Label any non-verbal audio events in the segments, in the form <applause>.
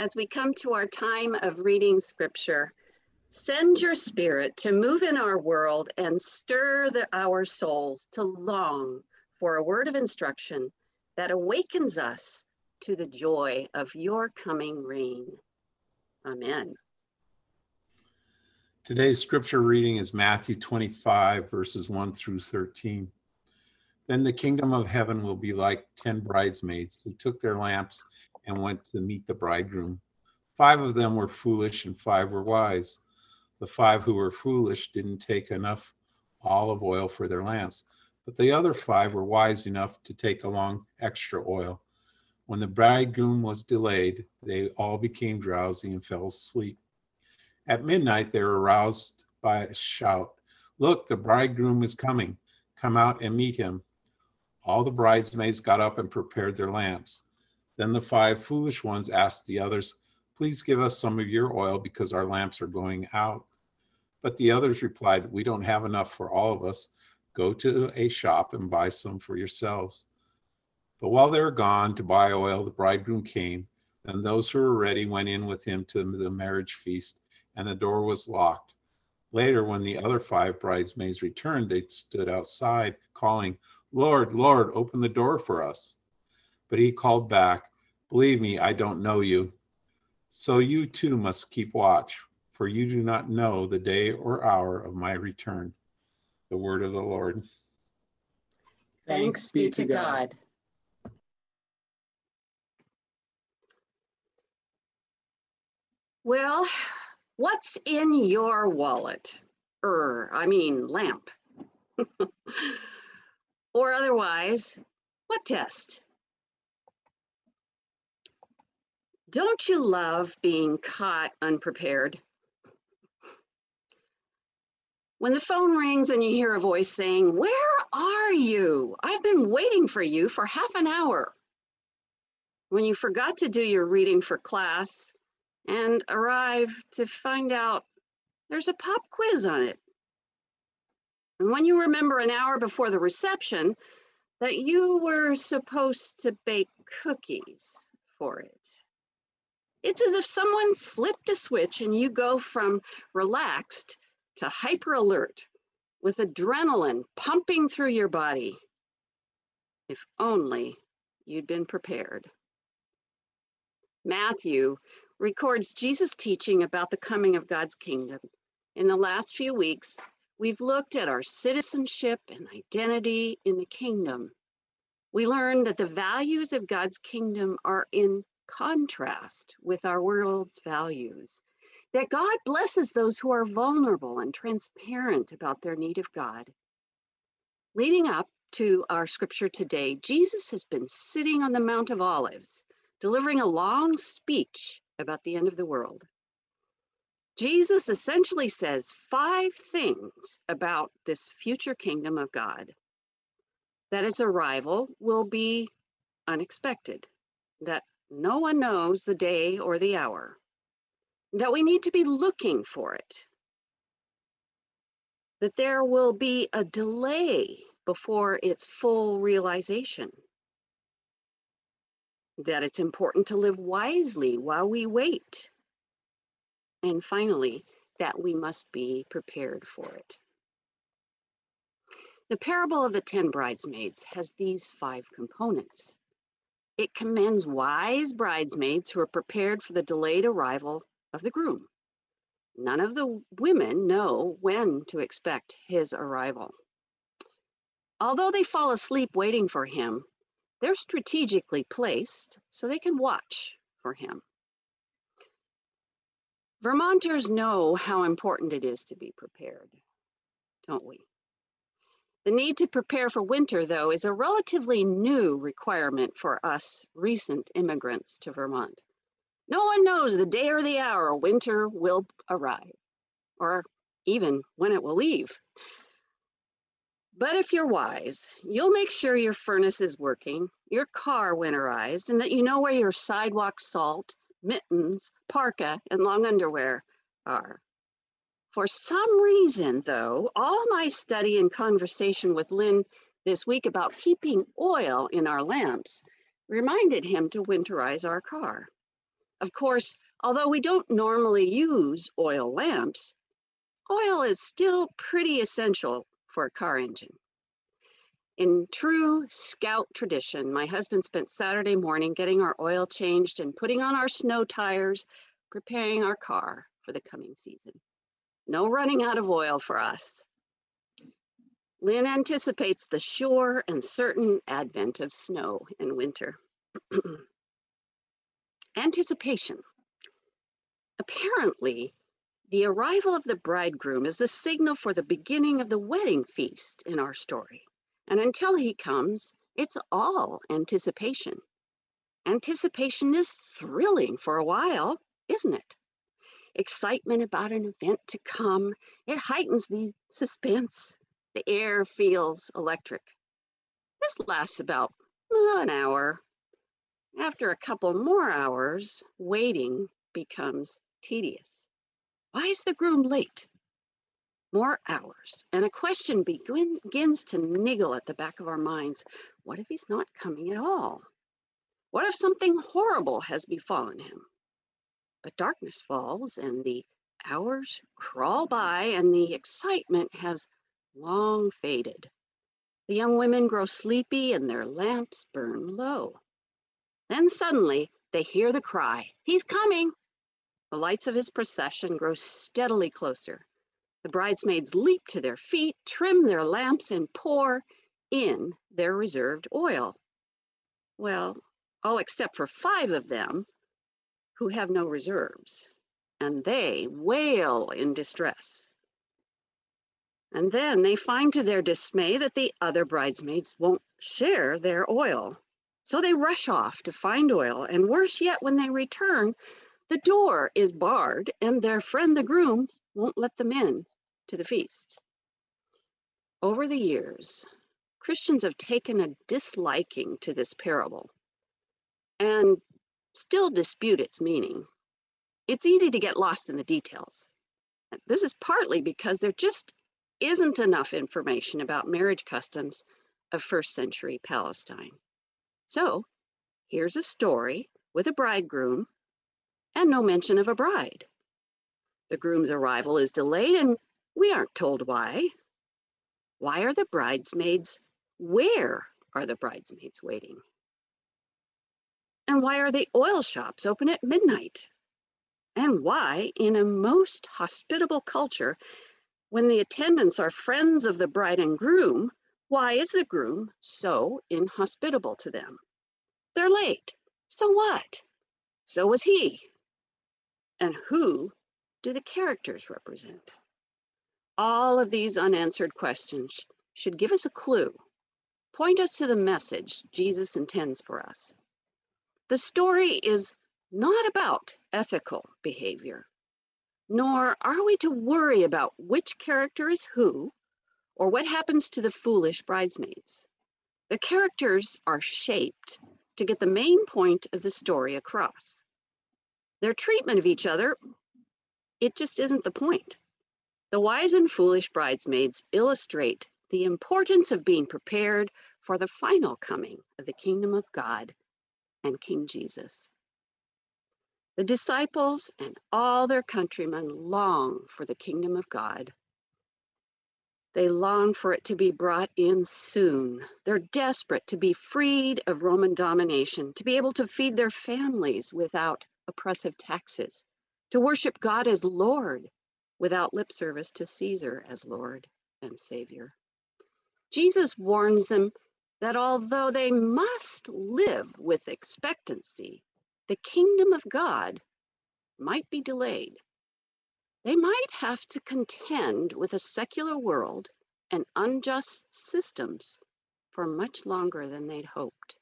as we come to our time of reading scripture, send your spirit to move in our world and stir the, our souls to long for a word of instruction that awakens us to the joy of your coming reign. Amen. Today's scripture reading is Matthew 25, verses 1 through 13. Then the kingdom of heaven will be like ten bridesmaids who took their lamps and went to meet the bridegroom. Five of them were foolish and five were wise. The five who were foolish didn't take enough olive oil for their lamps, but the other five were wise enough to take along extra oil. When the bridegroom was delayed, they all became drowsy and fell asleep. At midnight, they were aroused by a shout Look, the bridegroom is coming. Come out and meet him. All the bridesmaids got up and prepared their lamps. Then the five foolish ones asked the others, Please give us some of your oil because our lamps are going out. But the others replied, We don't have enough for all of us. Go to a shop and buy some for yourselves. But while they were gone to buy oil, the bridegroom came, and those who were ready went in with him to the marriage feast, and the door was locked. Later, when the other five bridesmaids returned, they stood outside, calling, Lord, Lord, open the door for us. But he called back, Believe me, I don't know you. So you too must keep watch, for you do not know the day or hour of my return. The word of the Lord. Thanks be to God. Well, what's in your wallet? Er, I mean, lamp. <laughs> or otherwise, what test? Don't you love being caught unprepared? When the phone rings and you hear a voice saying, Where are you? I've been waiting for you for half an hour. When you forgot to do your reading for class and arrive to find out there's a pop quiz on it. And when you remember an hour before the reception that you were supposed to bake cookies for it. It's as if someone flipped a switch and you go from relaxed to hyper alert with adrenaline pumping through your body. If only you'd been prepared. Matthew records Jesus' teaching about the coming of God's kingdom. In the last few weeks, we've looked at our citizenship and identity in the kingdom. We learned that the values of God's kingdom are in contrast with our world's values. That God blesses those who are vulnerable and transparent about their need of God. Leading up to our scripture today, Jesus has been sitting on the Mount of Olives, delivering a long speech about the end of the world. Jesus essentially says five things about this future kingdom of God that its arrival will be unexpected, that no one knows the day or the hour, that we need to be looking for it, that there will be a delay before its full realization, that it's important to live wisely while we wait, and finally, that we must be prepared for it. The parable of the ten bridesmaids has these five components. It commends wise bridesmaids who are prepared for the delayed arrival of the groom. None of the women know when to expect his arrival. Although they fall asleep waiting for him, they're strategically placed so they can watch for him. Vermonters know how important it is to be prepared, don't we? The need to prepare for winter, though, is a relatively new requirement for us recent immigrants to Vermont. No one knows the day or the hour winter will arrive, or even when it will leave. But if you're wise, you'll make sure your furnace is working, your car winterized, and that you know where your sidewalk salt, mittens, parka, and long underwear are. For some reason, though, all my study and conversation with Lynn this week about keeping oil in our lamps reminded him to winterize our car. Of course, although we don't normally use oil lamps, oil is still pretty essential for a car engine. In true scout tradition, my husband spent Saturday morning getting our oil changed and putting on our snow tires, preparing our car for the coming season. No running out of oil for us. Lynn anticipates the sure and certain advent of snow in winter. <clears throat> Anticipation. Apparently, the arrival of the bridegroom is the signal for the beginning of the wedding feast in our story. And until he comes, it's all anticipation. Anticipation is thrilling for a while, isn't it? Excitement about an event to come, it heightens the suspense. The air feels electric. This lasts about an hour. After a couple more hours, waiting becomes tedious. Why is the groom late? More hours, and a question begins to niggle at the back of our minds. What if he's not coming at all? What if something horrible has befallen him? But darkness falls, and the hours crawl by, and the excitement has long faded. The young women grow sleepy, and their lamps burn low. Then suddenly they hear the cry, He's coming! The lights of his procession grow steadily closer. The bridesmaids leap to their feet, trim their lamps, and pour in their reserved oil. Well, all except for five of them who have no reserves, and they wail in distress. And then they find to their dismay that the other bridesmaids won't share their oil. So they rush off to find oil, and worse yet, when they return, the door is barred, and their friend the groom won't let them in to the feast. Over the years, Christians have taken a disliking to this parable and still dispute its meaning. It's easy to get lost in the details. This is partly because there just isn't enough information about marriage customs of first century Palestine. So here's a story with a bridegroom and no mention of a bride. The groom's arrival is delayed, and we aren't told why. Why are the bridesmaids? Where are the bridesmaids waiting? And why are the oil shops open at midnight? And why, in a most hospitable culture, when the attendants are friends of the bride and groom, why is the groom so inhospitable to them? They're late. So what? So was he. And who do the characters represent? All of these unanswered questions should give us a clue, point us to the message Jesus intends for us. The story is not about ethical behavior, nor are we to worry about which character is who or what happens to the foolish bridesmaids. The characters are shaped to get the main point of the story across. Their treatment of each other, it just isn't the point. The wise and foolish bridesmaids illustrate the importance of being prepared for the final coming of the kingdom of God and King Jesus. The disciples and all their countrymen long for the kingdom of God. They long for it to be brought in soon. They're desperate to be freed of Roman domination, to be able to feed their families without oppressive taxes, to worship God as Lord without lip service to Caesar as Lord and Savior. Jesus warns them that although they must live with expectancy, the kingdom of God might be delayed. They might have to contend with a secular world and unjust systems for much longer than they'd hoped.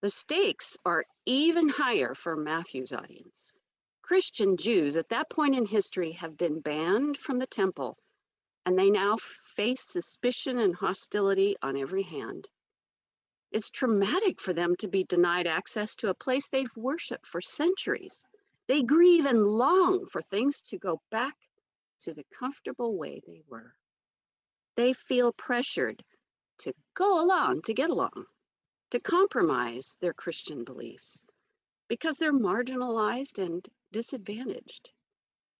The stakes are even higher for Matthew's audience. Christian Jews at that point in history have been banned from the temple, and they now face suspicion and hostility on every hand. It's traumatic for them to be denied access to a place they've worshiped for centuries. They grieve and long for things to go back to the comfortable way they were. They feel pressured to go along to get along to compromise their Christian beliefs. because they're marginalized and disadvantaged.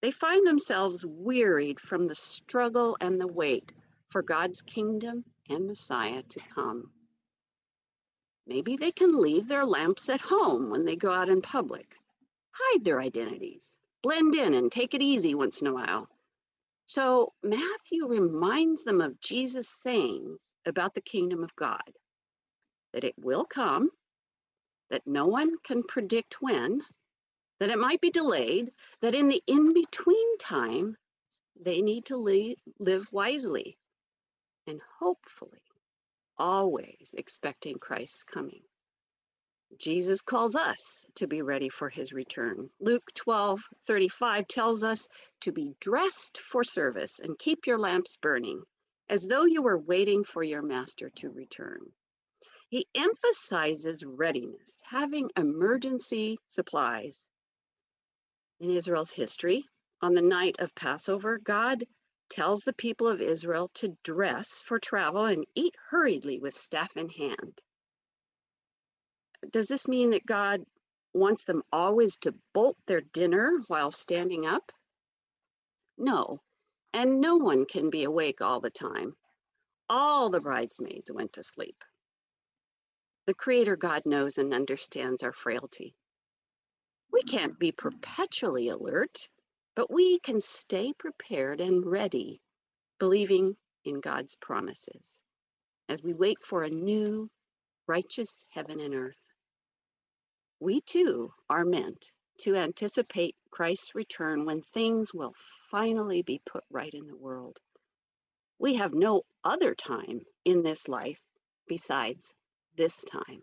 They find themselves wearied from the struggle and the wait for God's kingdom and Messiah to come. Maybe they can leave their lamps at home when they go out in public, hide their identities, blend in, and take it easy once in a while. So Matthew reminds them of Jesus' sayings about the kingdom of God that it will come, that no one can predict when, that it might be delayed, that in the in between time, they need to li- live wisely and hopefully always expecting Christ's coming. Jesus calls us to be ready for his return. Luke 12 35 tells us to be dressed for service and keep your lamps burning as though you were waiting for your master to return. He emphasizes readiness, having emergency supplies. In Israel's history, on the night of Passover, God tells the people of Israel to dress for travel and eat hurriedly with staff in hand. Does this mean that God wants them always to bolt their dinner while standing up? No, and no one can be awake all the time. All the bridesmaids went to sleep. The Creator God knows and understands our frailty. We can't be perpetually alert, but we can stay prepared and ready, believing in God's promises as we wait for a new, righteous heaven and earth. We too are meant to anticipate Christ's return when things will finally be put right in the world. We have no other time in this life besides this time.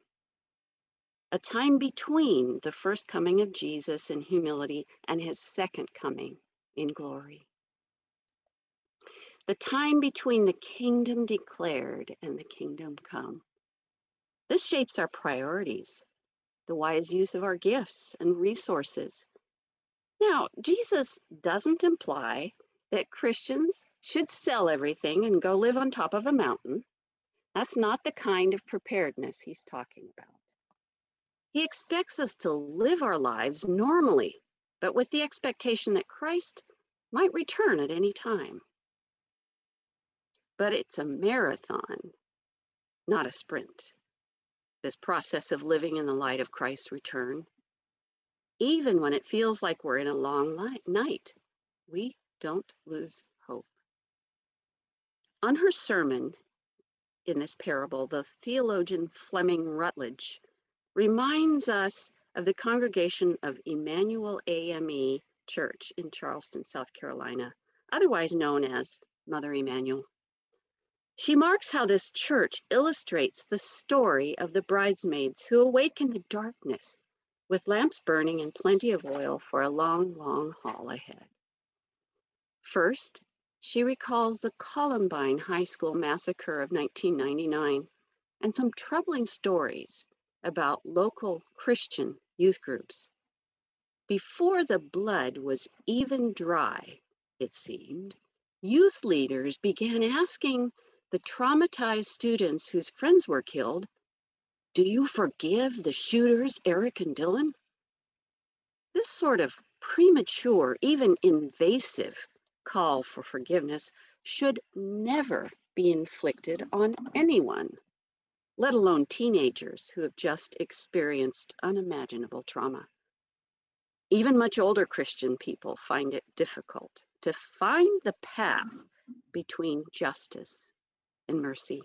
A time between the first coming of Jesus in humility and his second coming in glory. The time between the kingdom declared and the kingdom come. This shapes our priorities, the wise use of our gifts and resources. Now, Jesus doesn't imply that Christians should sell everything and go live on top of a mountain. That's not the kind of preparedness he's talking about. He expects us to live our lives normally, but with the expectation that Christ might return at any time. But it's a marathon, not a sprint. This process of living in the light of Christ's return, even when it feels like we're in a long light, night, we don't lose hope. On her sermon in this parable, the theologian Fleming Rutledge reminds us of the congregation of Emanuel AME Church in Charleston, South Carolina, otherwise known as Mother Emanuel. She marks how this church illustrates the story of the bridesmaids who awaken in the darkness with lamps burning and plenty of oil for a long, long haul ahead. First, she recalls the Columbine High School massacre of 1999 and some troubling stories about local Christian youth groups. Before the blood was even dry, it seemed, youth leaders began asking the traumatized students whose friends were killed, Do you forgive the shooters, Eric and Dylan? This sort of premature, even invasive call for forgiveness should never be inflicted on anyone let alone teenagers who have just experienced unimaginable trauma. Even much older Christian people find it difficult to find the path between justice and mercy.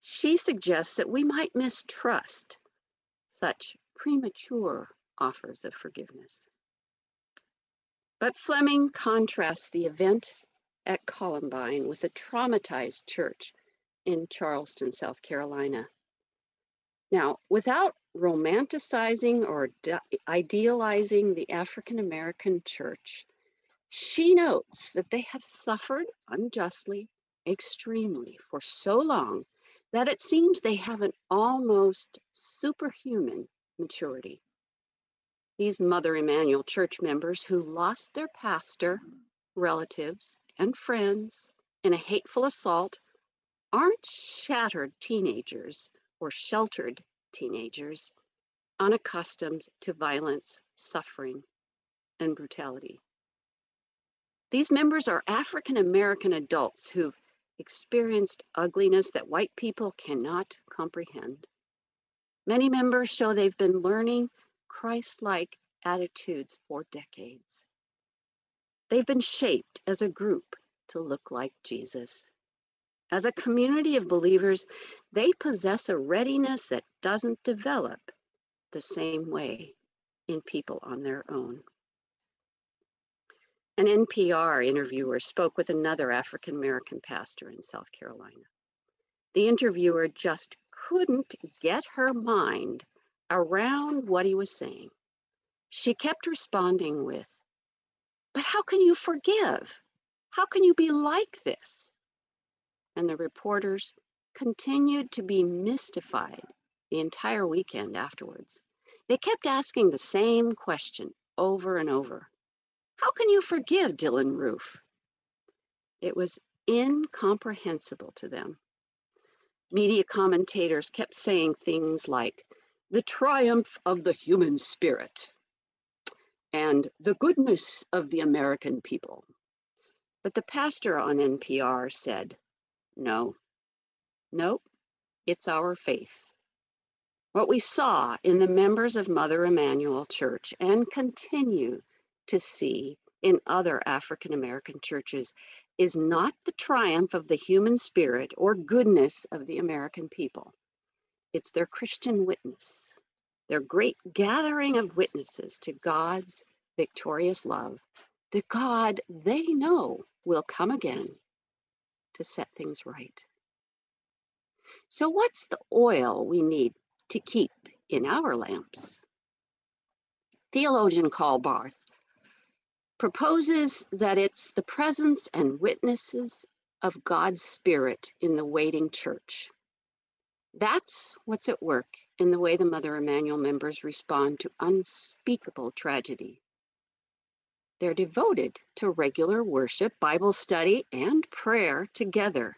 She suggests that we might mistrust such premature offers of forgiveness. But Fleming contrasts the event at Columbine with a traumatized church in Charleston, South Carolina. Now, without romanticizing or idealizing the African American church, she notes that they have suffered unjustly, extremely, for so long that it seems they have an almost superhuman maturity. These Mother Emanuel church members who lost their pastor, relatives, and friends in a hateful assault aren't shattered teenagers or sheltered teenagers. unaccustomed to violence, suffering, and brutality. These members are African American adults who've experienced ugliness that white people cannot comprehend. Many members show they've been learning Christ like attitudes for decades. They've been shaped as a group to look like Jesus. As a community of believers, they possess a readiness that doesn't develop the same way in people on their own. An NPR interviewer spoke with another African American pastor in South Carolina. The interviewer just couldn't get her mind around what he was saying. She kept responding with, But how can you forgive? How can you be like this? And the reporters continued to be mystified the entire weekend afterwards. They kept asking the same question over and over How can you forgive Dylann Roof? It was incomprehensible to them. Media commentators kept saying things like, the triumph of the human spirit and the goodness of the American people. But the pastor on NPR said, no, nope, it's our faith. What we saw in the members of Mother Emanuel Church and continue to see in other African American churches is not the triumph of the human spirit or goodness of the American people. It's their Christian witness, their great gathering of witnesses to God's victorious love, the God they know will come again to set things right. So, what's the oil we need to keep in our lamps? Theologian Karl Barth proposes that it's the presence and witnesses of God's Spirit in the waiting church. That's what's at work in the way the Mother Emanuel members respond to unspeakable tragedy. They're devoted to regular worship, Bible study, and prayer together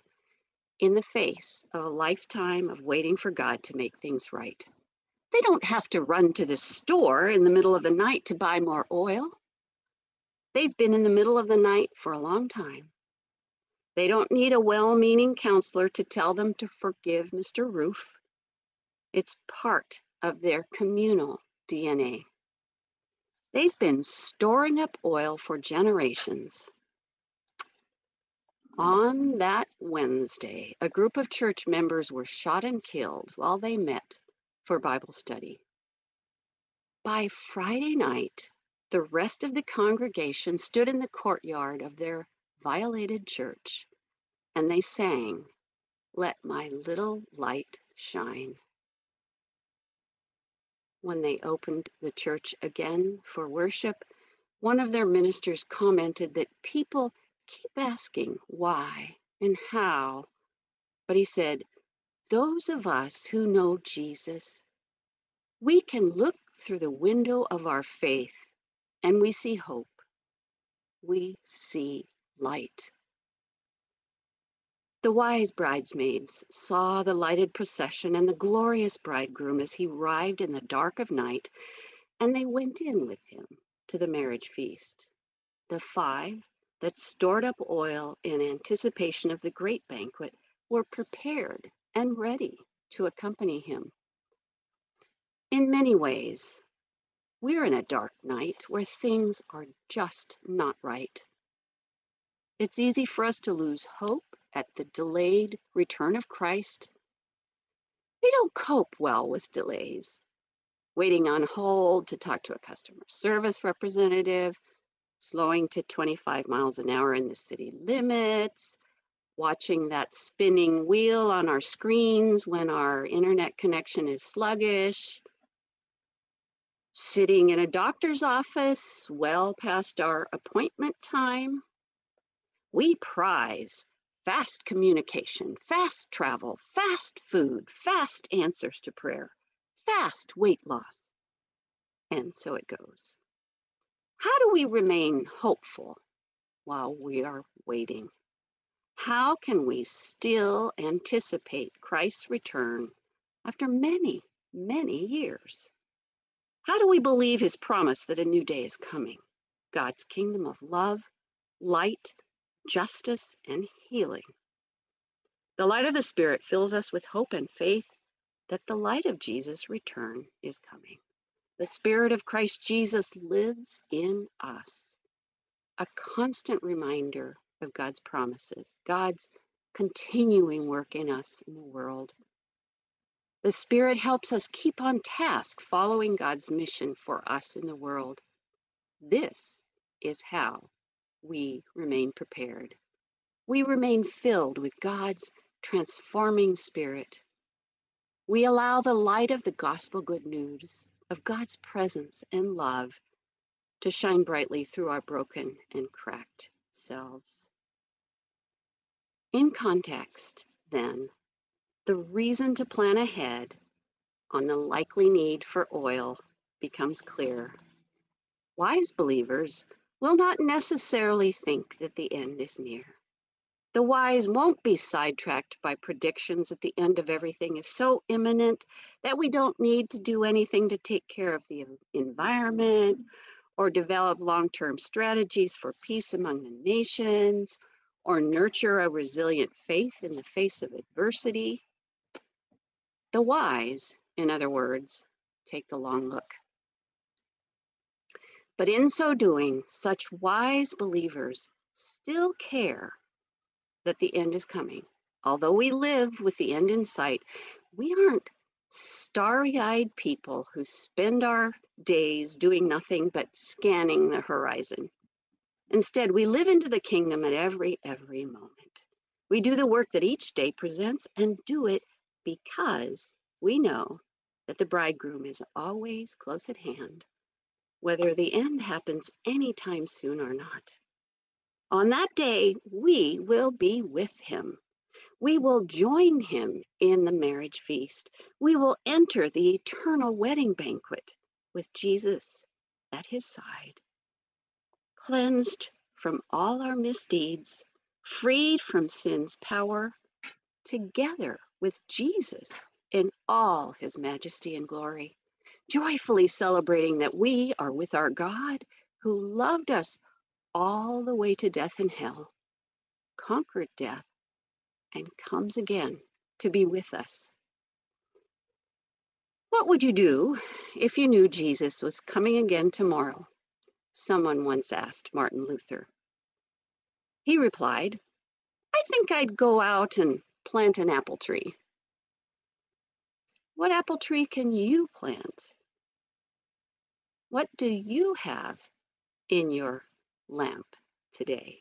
in the face of a lifetime of waiting for God to make things right. They don't have to run to the store in the middle of the night to buy more oil. They've been in the middle of the night for a long time. They don't need a well meaning counselor to tell them to forgive Mr. Roof. It's part of their communal DNA. They've been storing up oil for generations. On that Wednesday, a group of church members were shot and killed while they met for Bible study. By Friday night, the rest of the congregation stood in the courtyard of their violated church and they sang, Let My Little Light Shine when they opened the church again for worship, one of their ministers commented that people keep asking why and how. But he said, Those of us who know Jesus, we can look through the window of our faith and we see hope. We see light. The wise bridesmaids saw the lighted procession and the glorious bridegroom as he arrived in the dark of night, and they went in with him to the marriage feast. The five that stored up oil in anticipation of the great banquet were prepared and ready to accompany him. In many ways, we're in a dark night where things are just not right. It's easy for us to lose hope at the delayed return of Christ, we don't cope well with delays. Waiting on hold to talk to a customer service representative, slowing to 25 miles an hour in the city limits, watching that spinning wheel on our screens when our internet connection is sluggish, sitting in a doctor's office well past our appointment time. We prize fast communication, fast travel, fast food, fast answers to prayer, fast weight loss. And so it goes. How do we remain hopeful while we are waiting? How can we still anticipate Christ's return after many, many years? How do we believe his promise that a new day is coming? God's kingdom of love, light, justice, and healing. The light of the Spirit fills us with hope and faith that the light of Jesus' return is coming. The Spirit of Christ Jesus lives in us, a constant reminder of God's promises, God's continuing work in us in the world. The Spirit helps us keep on task following God's mission for us in the world. This is how we remain prepared. We remain filled with God's transforming Spirit. We allow the light of the gospel good news of God's presence and love to shine brightly through our broken and cracked selves. In context, then, the reason to plan ahead on the likely need for oil becomes clear. Wise believers will not necessarily think that the end is near. The wise won't be sidetracked by predictions that the end of everything is so imminent that we don't need to do anything to take care of the environment or develop long term strategies for peace among the nations or nurture a resilient faith in the face of adversity. The wise, in other words, take the long look. But in so doing, such wise believers still care that the end is coming. Although we live with the end in sight, we aren't starry eyed people who spend our days doing nothing but scanning the horizon. Instead, we live into the kingdom at every, every moment. We do the work that each day presents and do it because we know that the bridegroom is always close at hand, whether the end happens anytime soon or not. On that day, we will be with him. We will join him in the marriage feast. We will enter the eternal wedding banquet with Jesus at his side cleansed from all our misdeeds, freed from sin's power, together with Jesus in all his majesty and glory, joyfully celebrating that we are with our God who loved us all the way to death and hell, conquered death, and comes again to be with us. What would you do if you knew Jesus was coming again tomorrow? someone once asked Martin Luther. He replied, I think I'd go out and plant an apple tree. What apple tree can you plant? What do you have in your lamp today?